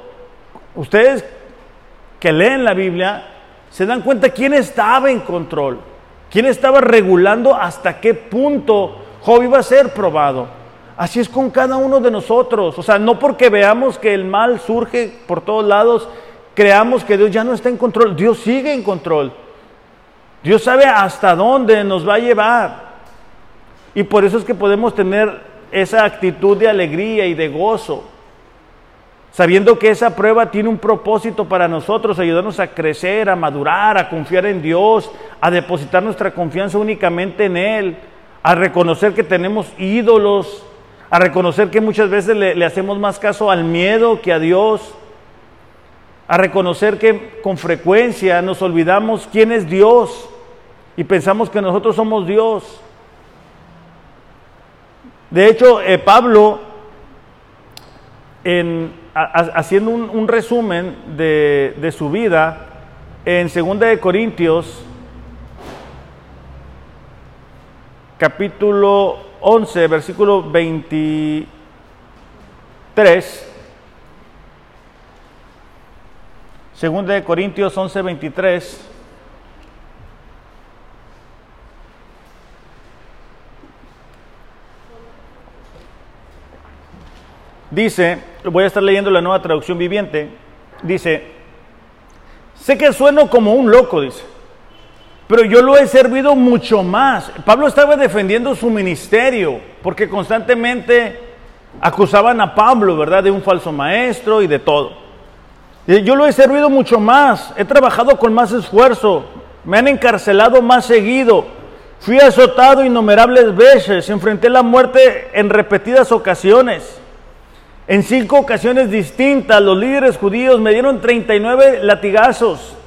ustedes que leen la Biblia se dan cuenta quién estaba en control, quién estaba regulando hasta qué punto Job iba a ser probado. Así es con cada uno de nosotros. O sea, no porque veamos que el mal surge por todos lados, creamos que Dios ya no está en control. Dios sigue en control. Dios sabe hasta dónde nos va a llevar. Y por eso es que podemos tener esa actitud de alegría y de gozo, sabiendo que esa prueba tiene un propósito para nosotros, ayudarnos a crecer, a madurar, a confiar en Dios, a depositar nuestra confianza únicamente en Él, a reconocer que tenemos ídolos, a reconocer que muchas veces le, hacemos más caso al miedo que a Dios, a reconocer que con frecuencia nos olvidamos quién es Dios y pensamos que nosotros somos Dios. De hecho, eh, Pablo, haciendo un, resumen de, su vida, en 2 de Corintios, capítulo 11, versículo 23, Segunda de Corintios 11, 23. Dice, voy a estar leyendo la nueva traducción viviente, dice, sé que sueno como un loco, dice, pero yo lo he servido mucho más. Pablo estaba defendiendo su ministerio, porque constantemente acusaban a Pablo, ¿verdad?, de un falso maestro y de todo. Yo lo he servido mucho más, he trabajado con más esfuerzo, me han encarcelado más seguido, fui azotado innumerables veces, enfrenté la muerte en repetidas ocasiones. En cinco ocasiones distintas los líderes judíos me dieron 39 latigazos.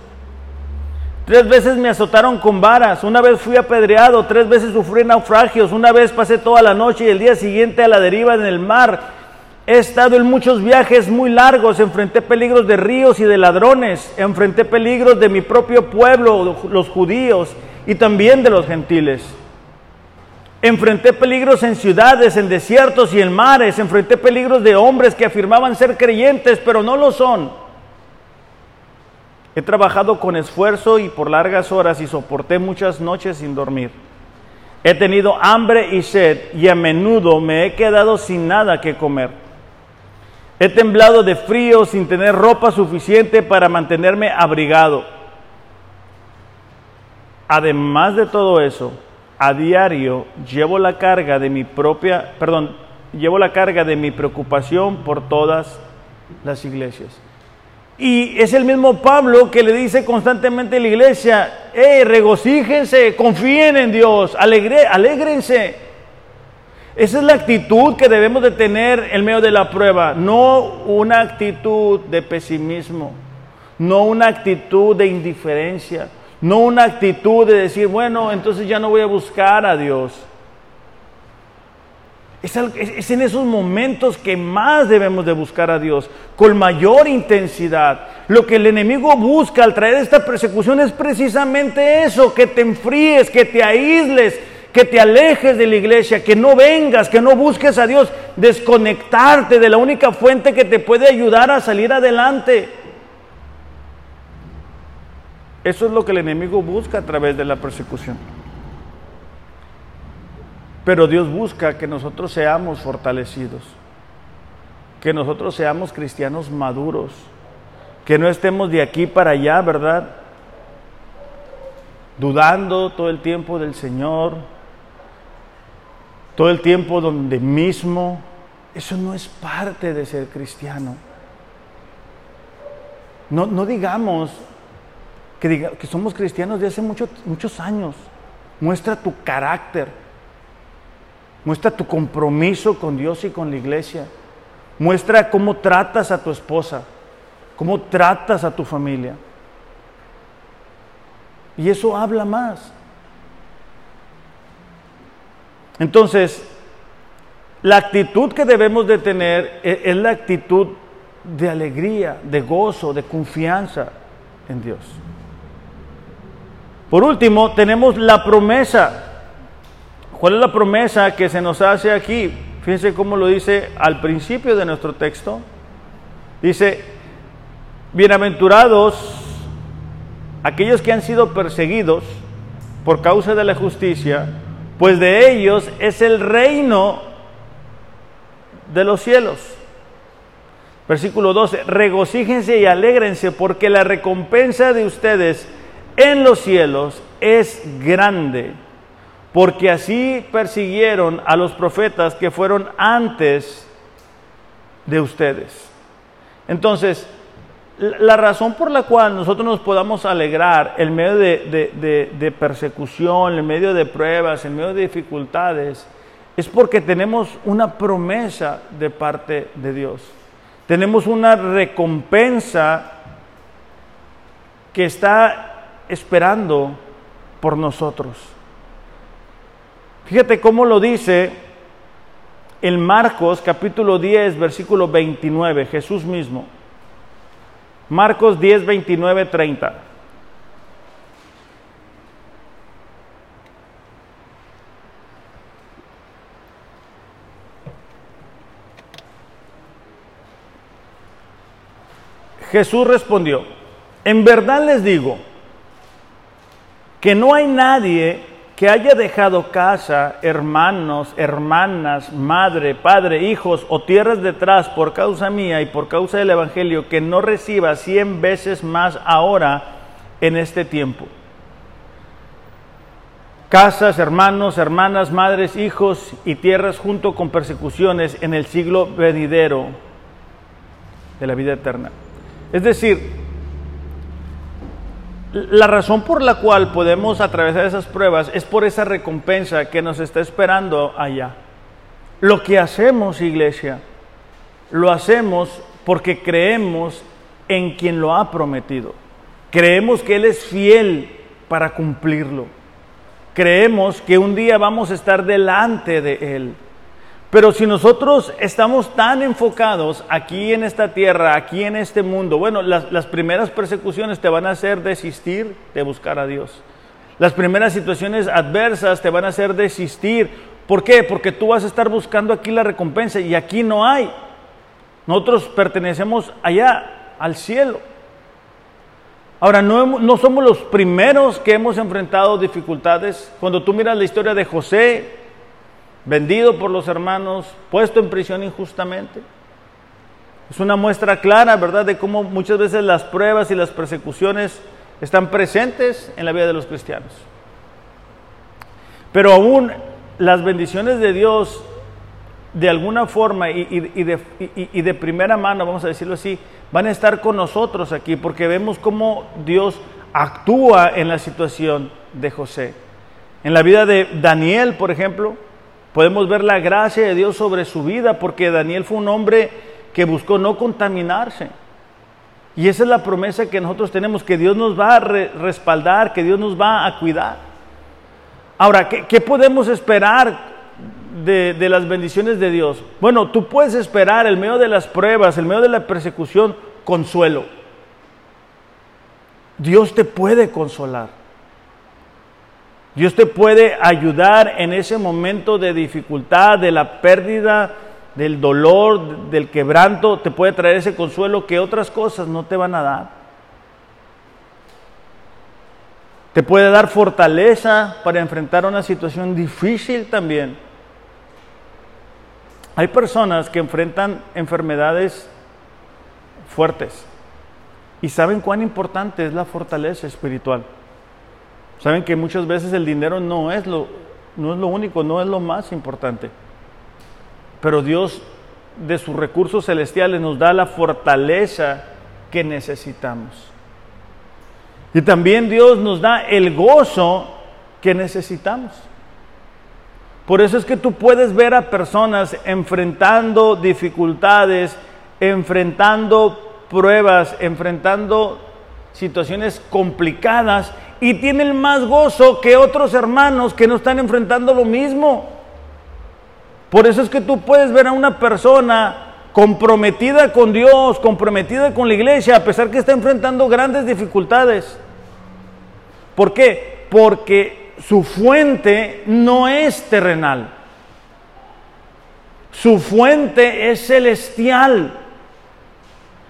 Tres veces me azotaron con varas, una vez fui apedreado, tres veces sufrí naufragios, una vez pasé toda la noche y el día siguiente a la deriva en el mar. He estado en muchos viajes muy largos, enfrenté peligros de ríos y de ladrones, enfrenté peligros de mi propio pueblo, los judíos, y también de los gentiles. Enfrenté peligros en ciudades, en desiertos y en mares, enfrenté peligros de hombres que afirmaban ser creyentes, pero no lo son. He trabajado con esfuerzo y por largas horas y soporté muchas noches sin dormir. He tenido hambre y sed y a menudo me he quedado sin nada que comer. He temblado de frío sin tener ropa suficiente para mantenerme abrigado. Además de todo eso, a diario llevo la carga de mi propia, perdón, llevo la carga de mi preocupación por todas las iglesias. Y es el mismo Pablo que le dice constantemente a la iglesia, hey, regocíjense, confíen en Dios, alegre, alégrense. Esa es la actitud que debemos de tener en medio de la prueba, no una actitud de pesimismo, no una actitud de indiferencia, no una actitud de decir, bueno, entonces ya no voy a buscar a Dios. Es, en esos momentos que más debemos de buscar a Dios, con mayor intensidad. Lo que el enemigo busca al traer esta persecución es precisamente eso, que te enfríes, que te aísles, que te alejes de la iglesia, que no vengas, que no busques a Dios, desconectarte de la única fuente que te puede ayudar a salir adelante. Eso es lo que el enemigo busca a través de la persecución. Pero Dios busca que nosotros seamos fortalecidos, que nosotros seamos cristianos maduros, que no estemos de aquí para allá, ¿verdad? Dudando todo el tiempo del Señor, todo el tiempo donde mismo. Eso no es parte de ser cristiano. No, no digamos que, que, somos cristianos de hace muchos años. Muestra tu carácter. Muestra tu compromiso con Dios y con la iglesia. Muestra cómo tratas a tu esposa, cómo tratas a tu familia. Y eso habla más. Entonces, la actitud que debemos de tener e-, es, la actitud de alegría, de gozo, de confianza en Dios. Por último, tenemos la promesa. ¿Cuál es la promesa que se nos hace aquí? Fíjense cómo lo dice al principio de nuestro texto. Dice, bienaventurados aquellos que han sido perseguidos por causa de la justicia, pues de ellos es el reino de los cielos. Versículo 12, regocíjense y alégrense porque la recompensa de ustedes en los cielos es grande, porque así persiguieron a los profetas que fueron antes de ustedes. Entonces, la razón por la cual nosotros nos podamos alegrar en medio de, persecución, en medio de pruebas, en medio de dificultades, es porque tenemos una promesa de parte de Dios. Tenemos una recompensa que está esperando por nosotros. Fíjate cómo lo dice en Marcos capítulo 10, versículo 29, Jesús mismo. Marcos 10, 29, 30. Jesús respondió, en verdad les digo que no hay nadie que haya dejado casa, hermanos, hermanas, madre, padre, hijos o tierras detrás por causa mía y por causa del Evangelio, que no reciba cien veces más ahora en este tiempo. Casas, hermanos, hermanas, madres, hijos y tierras junto con persecuciones en el siglo venidero de la vida eterna. Es decir, la razón por la cual podemos atravesar esas pruebas es por esa recompensa que nos está esperando allá. Lo que hacemos, iglesia, lo hacemos porque creemos en quien lo ha prometido. Creemos que Él es fiel para cumplirlo. Creemos que un día vamos a estar delante de Él. Pero si nosotros estamos tan enfocados aquí en esta tierra, aquí en este mundo, bueno, las, primeras persecuciones te van a hacer desistir de buscar a Dios. Las primeras situaciones adversas te van a hacer desistir. ¿Por qué? Porque tú vas a estar buscando aquí la recompensa y aquí no hay. Nosotros pertenecemos allá, al cielo. Ahora, no, no, somos los primeros que hemos enfrentado dificultades. Cuando tú miras la historia de José, vendido por los hermanos, puesto en prisión injustamente, es una muestra clara, ¿verdad?, de cómo muchas veces las pruebas y las persecuciones están presentes en la vida de los cristianos. Pero aún las bendiciones de Dios, de alguna forma y, de, y de primera mano, vamos a decirlo así, van a estar con nosotros aquí porque vemos cómo Dios actúa en la situación de José. En la vida de Daniel, por ejemplo, podemos ver la gracia de Dios sobre su vida porque Daniel fue un hombre que buscó no contaminarse. Y esa es la promesa que nosotros tenemos, que Dios nos va a respaldar, que Dios nos va a cuidar. Ahora, ¿qué, qué podemos esperar de, las bendiciones de Dios? Bueno, tú puedes esperar el medio de las pruebas, el medio de la persecución, consuelo. Dios te puede consolar. Dios te puede ayudar en ese momento de dificultad, de la pérdida, del dolor, del quebranto. Te puede traer ese consuelo que otras cosas no te van a dar. Te puede dar fortaleza para enfrentar una situación difícil también. Hay personas que enfrentan enfermedades fuertes y saben cuán importante es la fortaleza espiritual. Saben que muchas veces el dinero no es lo, no es lo único, no es lo más importante. Pero Dios de sus recursos celestiales nos da la fortaleza que necesitamos. Y también Dios nos da el gozo que necesitamos. Por eso es que tú puedes ver a personas enfrentando dificultades, enfrentando pruebas, enfrentando situaciones complicadas y tienen más gozo que otros hermanos que no están enfrentando lo mismo. Por eso es que tú puedes ver a una persona comprometida con Dios, comprometida con la iglesia, a pesar que está enfrentando grandes dificultades. ¿Por qué? Porque su fuente no es terrenal. Su fuente es celestial.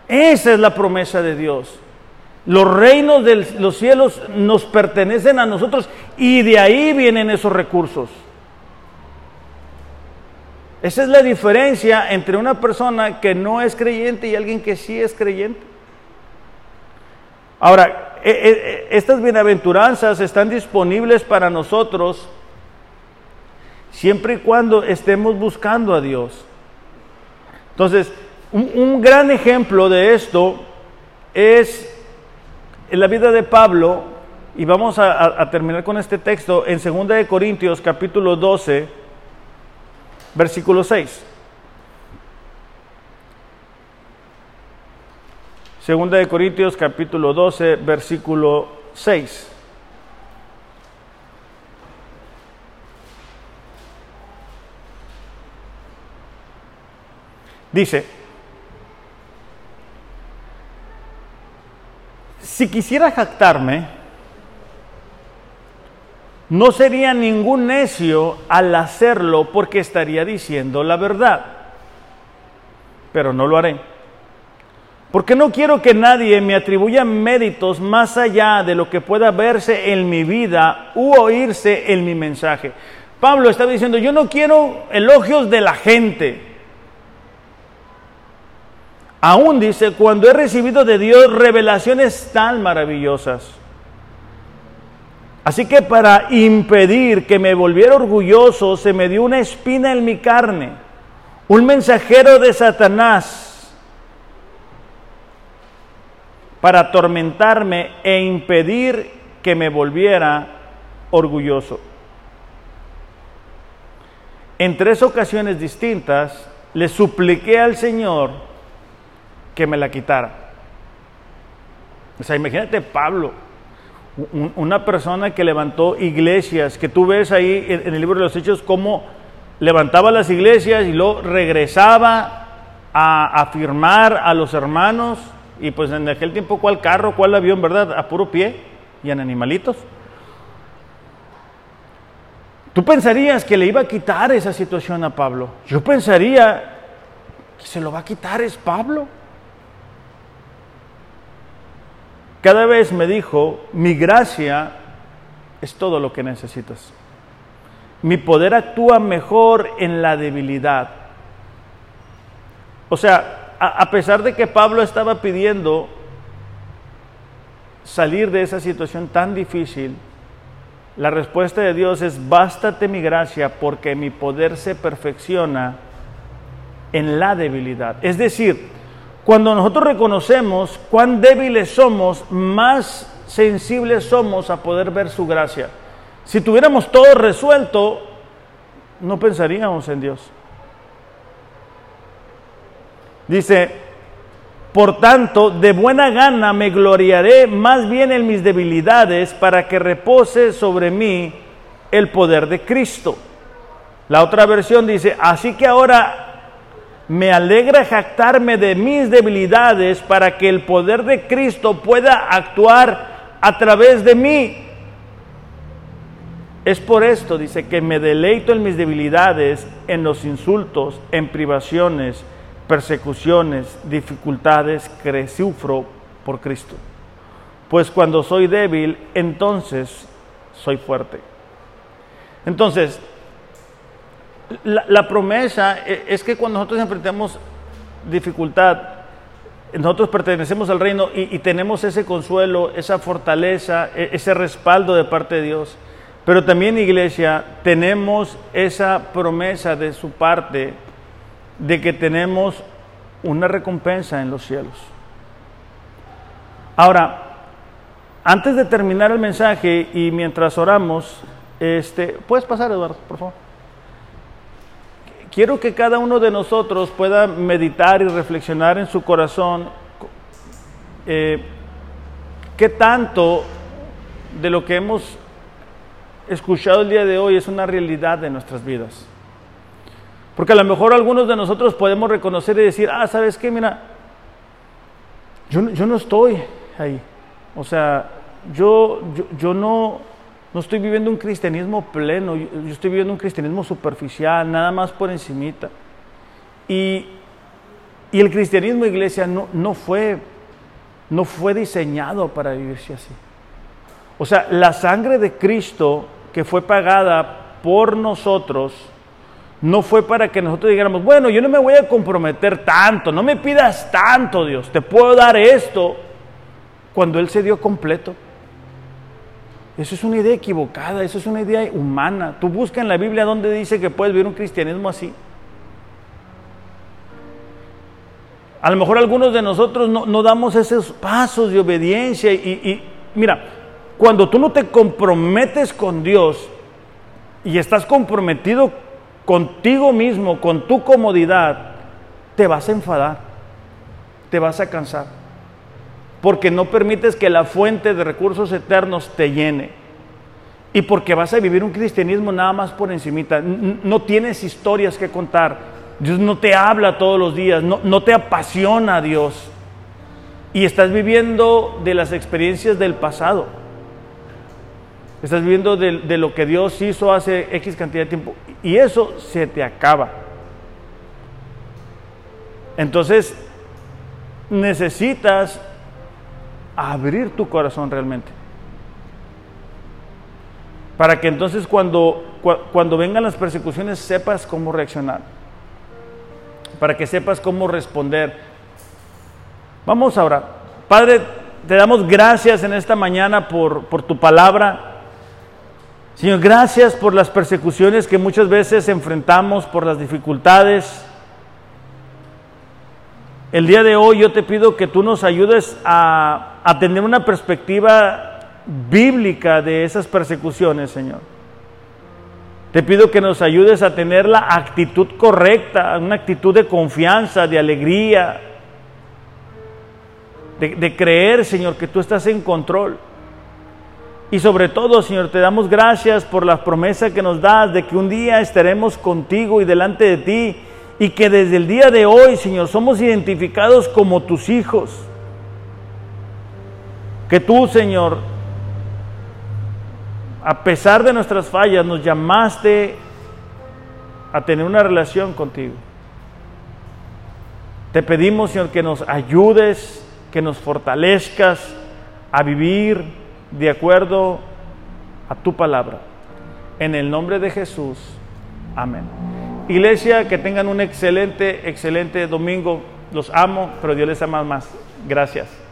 Esa es la promesa de Dios. Los reinos de los cielos nos pertenecen a nosotros y de ahí vienen esos recursos. Esa es la diferencia entre una persona que no es creyente y alguien que sí es creyente. Ahora, e, e, e, estas bienaventuranzas están disponibles para nosotros siempre y cuando estemos buscando a Dios. Entonces, un, gran ejemplo de esto es en la vida de Pablo, y vamos a, terminar con este texto en 2 Corintios capítulo 12, versículo 6. Segunda de Corintios capítulo 12, versículo 6. Dice, si quisiera jactarme, no sería ningún necio al hacerlo porque estaría diciendo la verdad, pero no lo haré porque no quiero que nadie me atribuya méritos más allá de lo que pueda verse en mi vida u oírse en mi mensaje. Pablo está diciendo, yo no quiero elogios de la gente. Aún dice, cuando he recibido de Dios revelaciones tan maravillosas. Así que para impedir que me volviera orgulloso, se me dio una espina en mi carne, un mensajero de Satanás para atormentarme e impedir que me volviera orgulloso. En tres ocasiones distintas le supliqué al Señor que me la quitara. O sea, imagínate Pablo, una persona que levantó iglesias, que tú ves ahí en, el libro de los Hechos cómo levantaba las iglesias y luego regresaba a afirmar a los hermanos, y pues en aquel tiempo cuál carro, cuál avión, ¿verdad? A puro pie y en animalitos. Tú pensarías que le iba a quitar esa situación a Pablo. Yo pensaría que se lo va a quitar es Pablo. Cada vez me dijo, mi gracia es todo lo que necesitas. Mi poder actúa mejor en la debilidad. O sea, a, pesar de que Pablo estaba pidiendo salir de esa situación tan difícil, la respuesta de Dios es, bástate mi gracia porque mi poder se perfecciona en la debilidad. Es decir, cuando nosotros reconocemos cuán débiles somos, más sensibles somos a poder ver su gracia. Si tuviéramos todo resuelto, no pensaríamos en Dios. Dice, por tanto, de buena gana me gloriaré más bien en mis debilidades para que repose sobre mí el poder de Cristo. La otra versión dice, así que ahora me alegra jactarme de mis debilidades para que el poder de Cristo pueda actuar a través de mí. Es por esto, dice, que me deleito en mis debilidades, en los insultos, en privaciones, persecuciones, dificultades que sufro por Cristo. Pues cuando soy débil, entonces soy fuerte. Entonces, la, promesa e, es que cuando nosotros enfrentamos dificultad, nosotros pertenecemos al reino y, y, tenemos ese consuelo, esa fortaleza, e, ese respaldo de parte de Dios. Pero también, iglesia, tenemos esa promesa de su parte de que tenemos una recompensa en los cielos. Ahora, antes de terminar el mensaje y mientras oramos, este, ¿puedes pasar, Eduardo, por favor? Quiero que cada uno de nosotros pueda meditar y reflexionar en su corazón eh, qué tanto de lo que hemos escuchado el día de hoy es una realidad de nuestras vidas. Porque a lo mejor algunos de nosotros podemos reconocer y decir, ah, ¿sabes qué? Mira, yo, no estoy ahí. O sea, yo, yo, no, no estoy viviendo un cristianismo pleno, yo, estoy viviendo un cristianismo superficial, nada más por encimita. Y, y el cristianismo, iglesia, no, no, fue, no fue diseñado para vivirse así. O sea, la sangre de Cristo que fue pagada por nosotros, no fue para que nosotros digáramos, bueno, yo no me voy a comprometer tanto, no me pidas tanto, Dios, te puedo dar esto, cuando Él se dio completo. Eso es una idea equivocada, eso es una idea humana. Tú busca en la Biblia donde dice que puedes vivir un cristianismo así. A lo mejor algunos de nosotros no, damos esos pasos de obediencia y mira, cuando tú no te comprometes con Dios y estás comprometido contigo mismo, con tu comodidad, te vas a enfadar, te vas a cansar, porque no permites que la fuente de recursos eternos te llene. Y porque vas a vivir un cristianismo nada más por encimita, no tienes historias que contar, Dios no te habla todos los días, no, te apasiona Dios. Y estás viviendo de las experiencias del pasado. Estás viviendo de, de, lo que Dios hizo hace X cantidad de tiempo y eso se te acaba. Entonces, necesitas abrir tu corazón realmente. Para que entonces cuando, cuando vengan las persecuciones sepas cómo reaccionar. Para que sepas cómo responder. Vamos ahora. Padre, te damos gracias en esta mañana por, por tu palabra. Señor, gracias por las persecuciones que muchas veces enfrentamos, por las dificultades. El día de hoy yo te pido que tú nos ayudes a, tener una perspectiva bíblica de esas persecuciones, Señor. Te pido que nos ayudes a tener la actitud correcta, una actitud de confianza, de alegría, de, creer, Señor, que tú estás en control. Y sobre todo, Señor, te damos gracias por la promesa que nos das de que un día estaremos contigo y delante de ti y que desde el día de hoy, Señor, somos identificados como tus hijos. Que tú, Señor, a pesar de nuestras fallas, nos llamaste a tener una relación contigo. Te pedimos, Señor, que nos ayudes que nos fortalezcas a vivir de acuerdo a tu palabra. En el nombre de Jesús. Amén. Iglesia, que tengan un excelente, excelente domingo. Los amo, pero Dios les ama más. Gracias.